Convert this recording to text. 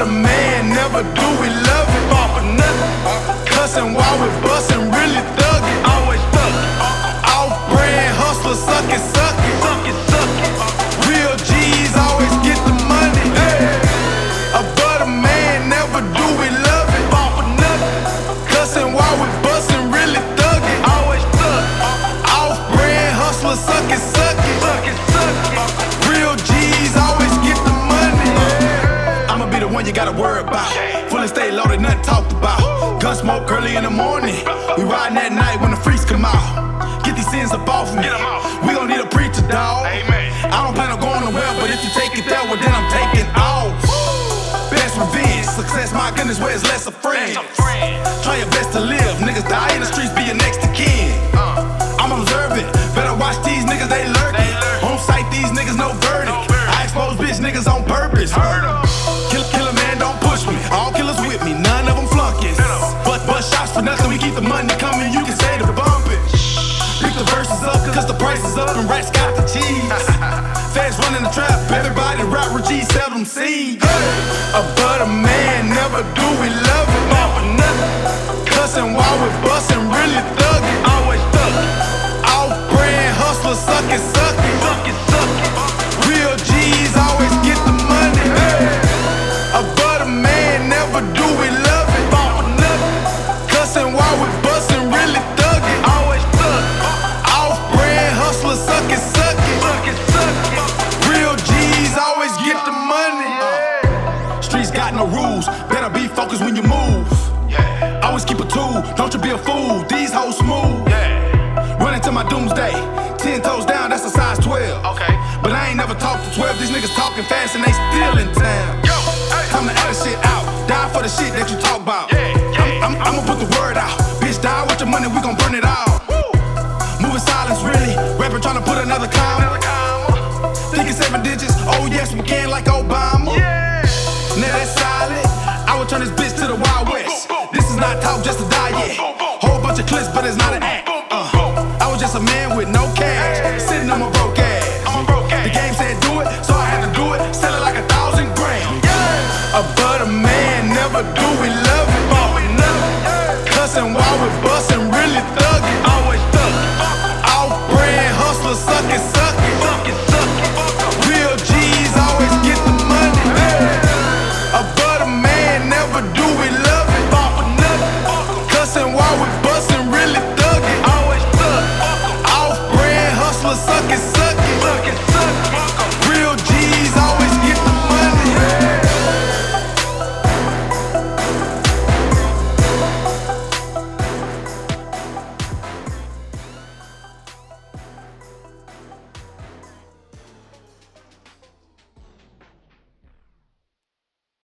What a man never do, we love it, all for nothing. Cussing while we bustin', really thuggin'. Always thuggin'. Off brand hustler, suckin', suckin'. Suckin', suckin'. Real G's always get the money. Hey. But a man never do, we love it, all for nothing. Cussing while we bustin', really thuggin'. Always thuggin'. Off brand hustler, suckin', suckin'. Suckin', suckin'. One you gotta worry about. Fully stay loaded, nothing talked about. Gun smoke early in the morning. We riding at night when the freaks come out. Get these sins up off me. We gon' need a preacher, dog. I don't plan on going to nowhere, but if you take it that way, then I'm taking off. Best revenge, success, my goodness, where it's less of friends. Try your best to live, niggas die in the streets, be your next of kin. I'm observant, better watch these niggas, they lurking. On sight, these niggas, no verdict. I expose bitch niggas on purpose. For nothing, we keep the money coming, you can say the bumping. Pick the verses up, cause the price is up and rats got the cheese. Feds running the trap, everybody rap with G seldom seeds. But a man, never do we love it. Not for nothing. Cussing while we bustin', really thuggin'. Always thuggin'. Off brand hustler, suckin', suckin'. No rules. Better be focused when you move. Always keep a tool. Don't you be a fool. These hoes smooth. Running to my doomsday. Ten toes down, that's a size 12. Okay. But I ain't never talked to 12. These niggas talking fast and they still in town. Yo, hey. Time to add shit out. Die for the shit that you talk about. Yeah, yeah. I'm, I'm, I'ma put the word out. Bitch, die with your money, we gon' burn it out. Moving silence, really. Rapping trying to put another comma. turn this bitch to the Wild West. This is not talk, just a diet. Whole bunch of clips, but it's not an act. Uh, I was just a man with no cash, sitting on my broke